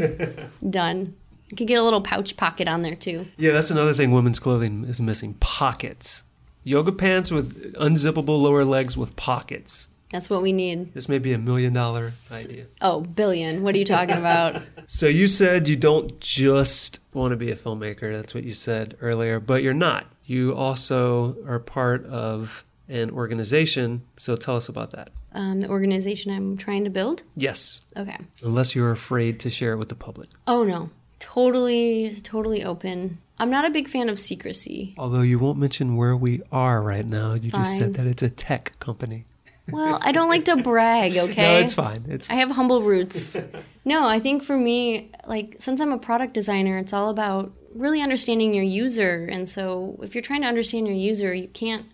[laughs] Done. You could get a little pouch pocket on there too. Yeah, that's another thing women's clothing is missing pockets. Yoga pants with unzippable lower legs with pockets. That's what we need. This may be a million dollar idea. Oh, billion. What are you talking about? [laughs] So you said you don't just want to be a filmmaker. That's what you said earlier, but you're not. You also are part of an organization. So tell us about that. um, the organization I'm trying to build? Yes, Okay. unless you're afraid to share it with the public. Oh, no. Totally, totally open. I'm not a big fan of secrecy. Although you won't mention where we are right now. You just said that it's a tech company. Well, I don't like to brag, [laughs] okay? No, it's fine. It's I have humble roots. [laughs] no, I think for me, like, since I'm a product designer, it's all about really understanding your user. And so if you're trying to understand your user, you can't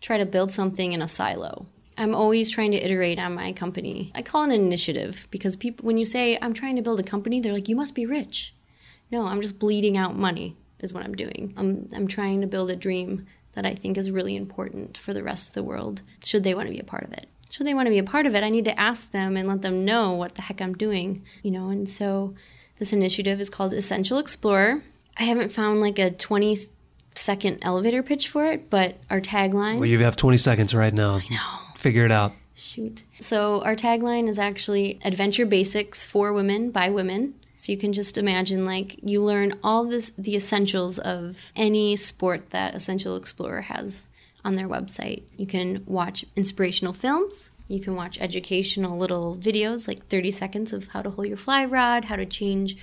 try to build something in a silo. I'm always trying to iterate on my company. I call it an initiative because people, when you say, I'm trying to build a company, they're like, you must be rich. No, I'm just bleeding out money, is what I'm doing. I'm, I'm trying to build a dream that I think is really important for the rest of the world, should they want to be a part of it. Should they want to be a part of it, I need to ask them and let them know what the heck I'm doing, you know. And so this initiative is called Essential Explorer. I haven't found like a 20 second elevator pitch for it, but our tagline. well, you have 20 seconds right now. I know. Figure it out. Shoot. So our tagline is actually adventure basics for women by women. So you can just imagine like you learn all this the essentials of any sport that Essential Explorer has on their website. You can watch inspirational films, you can watch educational little videos like 30 seconds of how to hold your fly rod, how to change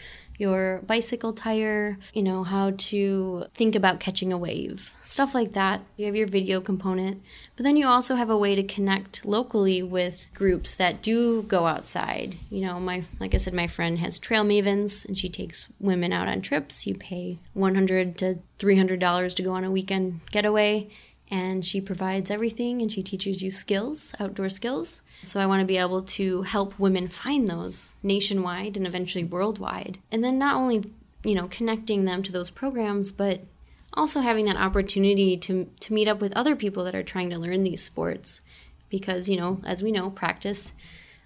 your bicycle tire, you know, how to think about catching a wave, stuff like that. You have your video component, but then you also have a way to connect locally with groups that do go outside. You know, my like I said, my friend has Trail Mavens, and she takes women out on trips. You pay 100 to 300 dollars to go on a weekend getaway, and she provides everything and she teaches you skills, outdoor skills. So I want to be able to help women find those nationwide and eventually worldwide. And then not only, you know, connecting them to those programs, but also having that opportunity to to meet up with other people that are trying to learn these sports because, you know, as we know, practice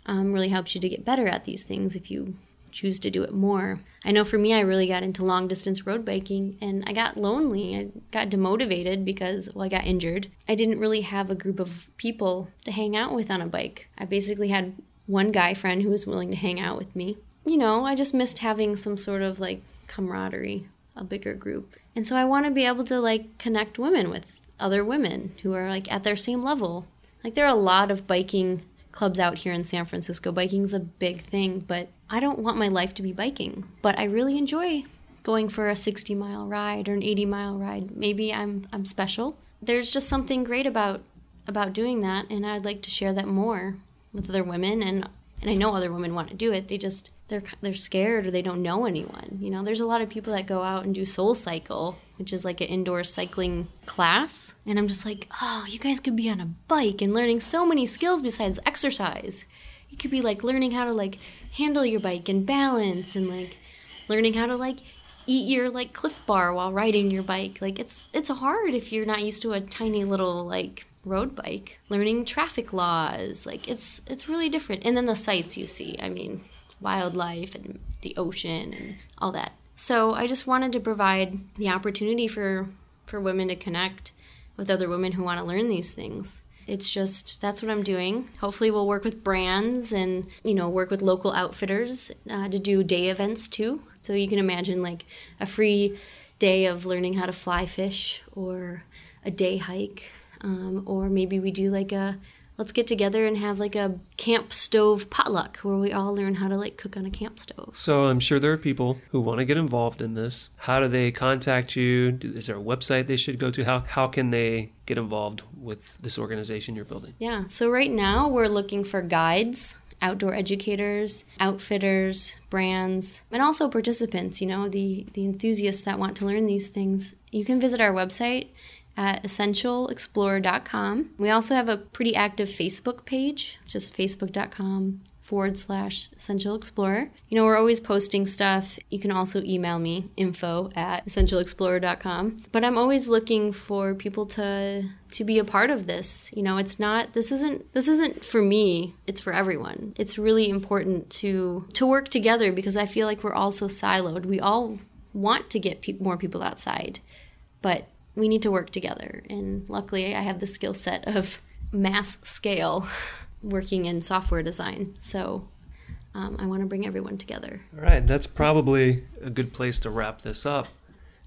um, really helps you to get better at these things if you choose to do it more. I know for me, I really got into long distance road biking and I got lonely. I got demotivated because, well, I got injured. I didn't really have a group of people to hang out with on a bike. I basically had one guy friend who was willing to hang out with me. You know, I just missed having some sort of like camaraderie, a bigger group. And so I want to be able to like connect women with other women who are like at their same level. Like there are a lot of biking clubs out here in San Francisco. Biking's a big thing, but I don't want my life to be biking, but I really enjoy going for a 60 mile ride or an 80 mile ride. Maybe I'm I'm special. There's just something great about about doing that and I'd like to share that more with other women and and I know other women want to do it. They just they're they're scared or they don't know anyone. You know, there's a lot of people that go out and do Soul Cycle, which is like an indoor cycling class, and I'm just like, "Oh, you guys could be on a bike and learning so many skills besides exercise. You could be like learning how to like handle your bike and balance and like learning how to like eat your like Clif Bar while riding your bike. Like it's it's hard if you're not used to a tiny little like road bike. Learning traffic laws, like it's it's really different. And then the sights you see. I mean, wildlife and the ocean and all that. So I just wanted to provide the opportunity for for women to connect with other women who want to learn these things. It's just that's what I'm doing. Hopefully, we'll work with brands and you know work with local outfitters uh, to do day events too. So you can imagine like a free day of learning how to fly fish or a day hike, um, or maybe we do like a let's get together and have like a camp stove potluck where we all learn how to like cook on a camp stove. So I'm sure there are people who want to get involved in this. How do they contact you? Is there a website they should go to? How how can they get involved with this organization you're building? Yeah. So right now we're looking for guides, outdoor educators, outfitters, brands, and also participants, you know, the the enthusiasts that want to learn these things. You can visit our website at essentialexplorer.com. We also have a pretty active Facebook page, just facebook.com forward slash essential explorer. You know, we're always posting stuff. You can also email me info at essentialexplorer.com. But I'm always looking for people to to be a part of this. You know, it's not this isn't this isn't for me, it's for everyone. It's really important to to work together because I feel like we're all so siloed. We all want to get pe- more people outside. But we need to work together. And luckily, I have the skill set of mass scale [laughs] working in software design. So um, I want to bring everyone together. All right, that's probably a good place to wrap this up.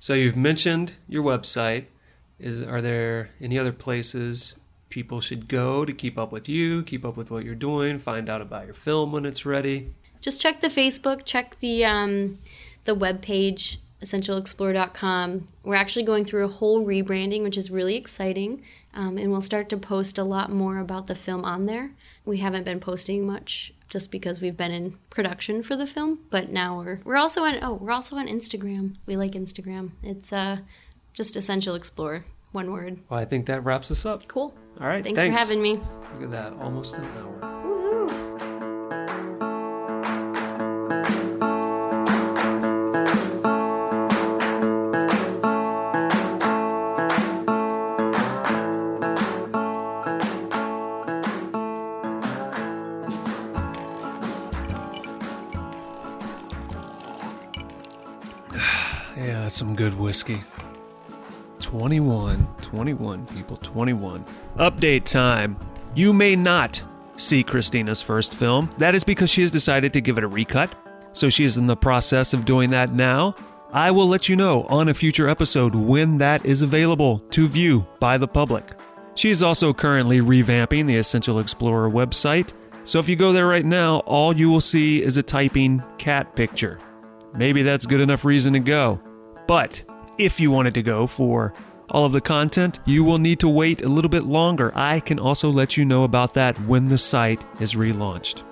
So you've mentioned your website. Is are there any other places people should go to keep up with you, keep up with what you're doing, find out about your film when it's ready? Just check the Facebook, check the um, the web page essentialexplorer.com. We're actually going through a whole rebranding, which is really exciting, um, and we'll start to post a lot more about the film on there. We haven't been posting much just because we've been in production for the film, but now we're we're also on oh we're also on Instagram. We like Instagram. It's uh just Essential Explorer, one word. Well, I think that wraps us up. Cool. All right. Thanks, thanks. for having me. Look at that, almost an hour. Some good whiskey. 21, 21 people, 21. Update time. You may not see Kristina's first film. That is because she has decided to give it a recut. So she is in the process of doing that now. I will let you know on a future episode when that is available to view by the public. She is also currently revamping the Essential Explorer website. So if you go there right now, all you will see is a typing cat picture. Maybe that's good enough reason to go. But if you wanted to go for all of the content, you will need to wait a little bit longer. I can also let you know about that when the site is relaunched.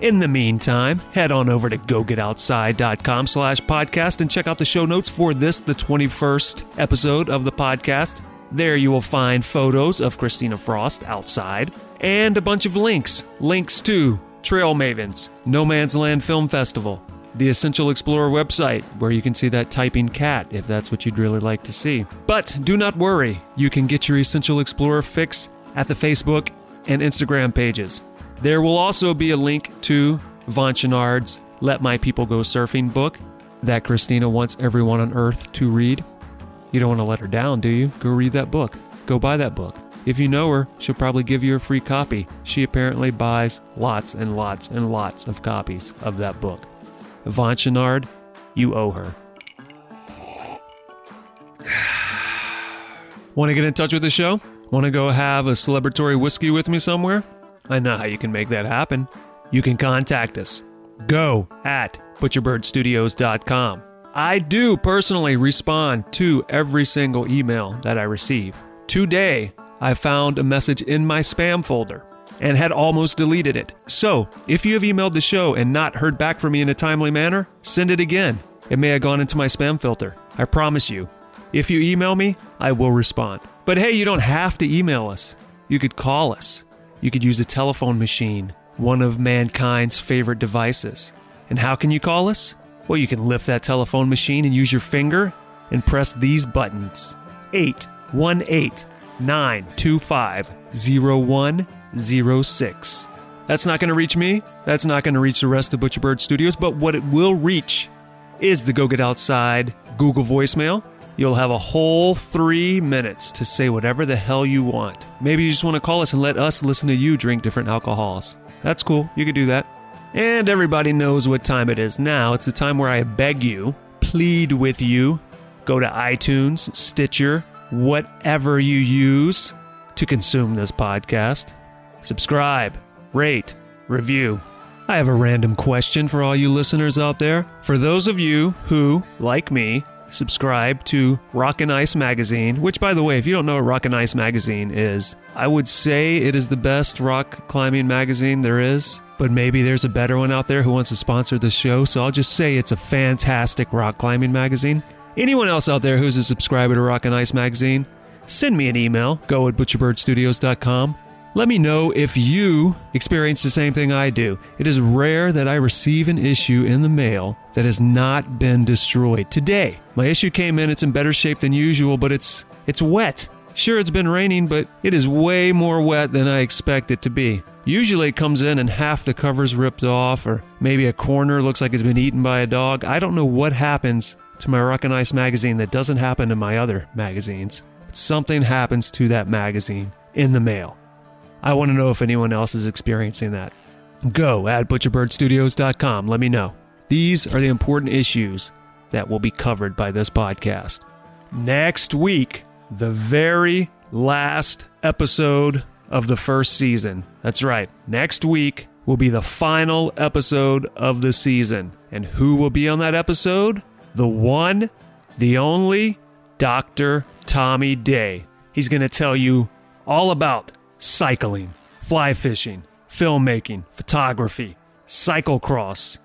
In the meantime, head on over to gogetoutside.com slash podcast and check out the show notes for this, the 21st episode of the podcast. There you will find photos of Kristina Frost outside and a bunch of links. Links to Trail Mavens, No Man's Land Film Festival, the Essential Explorer website, where you can see that typing cat if that's what you'd really like to see. But do not worry, you can get your Essential Explorer fix at the Facebook and Instagram pages. There will also be a link to Yvon Chouinard's Let My People Go Surfing book that Kristina wants everyone on earth to read. You don't want to let her down, do you? Go read that book. Go buy that book. If you know her, she'll probably give you a free copy. She apparently buys lots and lots and lots of copies of that book. Yvon Chouinard, you owe her. [sighs] Want to get in touch with the show? Want to go have a celebratory whiskey with me somewhere? I know how you can make that happen. You can contact us go at butcherbirdstudios.com. I do personally respond to every single email that I receive. Today, I found a message in my spam folder and had almost deleted it. So, if you have emailed the show and not heard back from me in a timely manner, send it again. It may have gone into my spam filter. I promise you. If you email me, I will respond. But hey, you don't have to email us. You could call us. You could use a telephone machine, one of mankind's favorite devices. And how can you call us? Well, you can lift that telephone machine and use your finger and press these buttons 818 925 0106. That's not going to reach me. That's not going to reach the rest of Butcherbird Studios, but what it will reach is the Go Get Outside Google voicemail. You'll have a whole three minutes to say whatever the hell you want. Maybe you just want to call us and let us listen to you drink different alcohols. That's cool. You could do that. And everybody knows what time it is now. It's the time where I beg you, plead with you, go to iTunes, Stitcher, whatever you use to consume this podcast. Subscribe, rate, review. I have a random question for all you listeners out there. For those of you who, like me, subscribe to Rock and Ice Magazine, which, by the way, if you don't know what Rock and Ice Magazine is, I would say it is the best rock climbing magazine there is, but maybe there's a better one out there who wants to sponsor the show, so I'll just say it's a fantastic rock climbing magazine. Anyone else out there who's a subscriber to Rock and Ice Magazine, send me an email, go at butcherbirdstudios.com. Let me know if you experience the same thing I do. It is rare that I receive an issue in the mail that has not been destroyed. Today, my issue came in, it's in better shape than usual, but it's it's wet. Sure, it's been raining, but it is way more wet than I expect it to be. Usually it comes in and half the cover's ripped off, or maybe a corner looks like it's been eaten by a dog. I don't know what happens to my Rock and Ice magazine that doesn't happen to my other magazines. But something happens to that magazine in the mail. I want to know if anyone else is experiencing that. Go at butcherbirdstudios.com. Let me know. These are the important issues that will be covered by this podcast. Next week, the very last episode of the first season. That's right. Next week will be the final episode of the season. And who will be on that episode? The one, the only Dr. Tommy Day. He's going to tell you all about cycling, fly fishing, filmmaking, photography, cyclocross,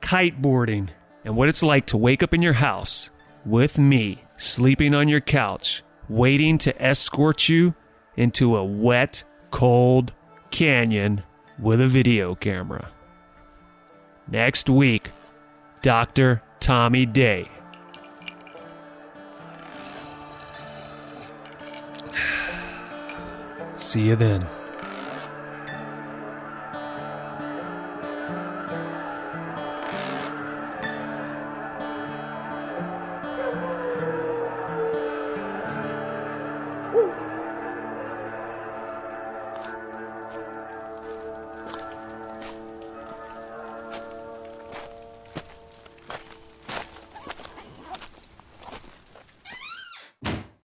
kiteboarding, and what it's like to wake up in your house with me sleeping on your couch, waiting to escort you into a wet, cold canyon with a video camera. Next week, Dr. Tommy Day. See you then.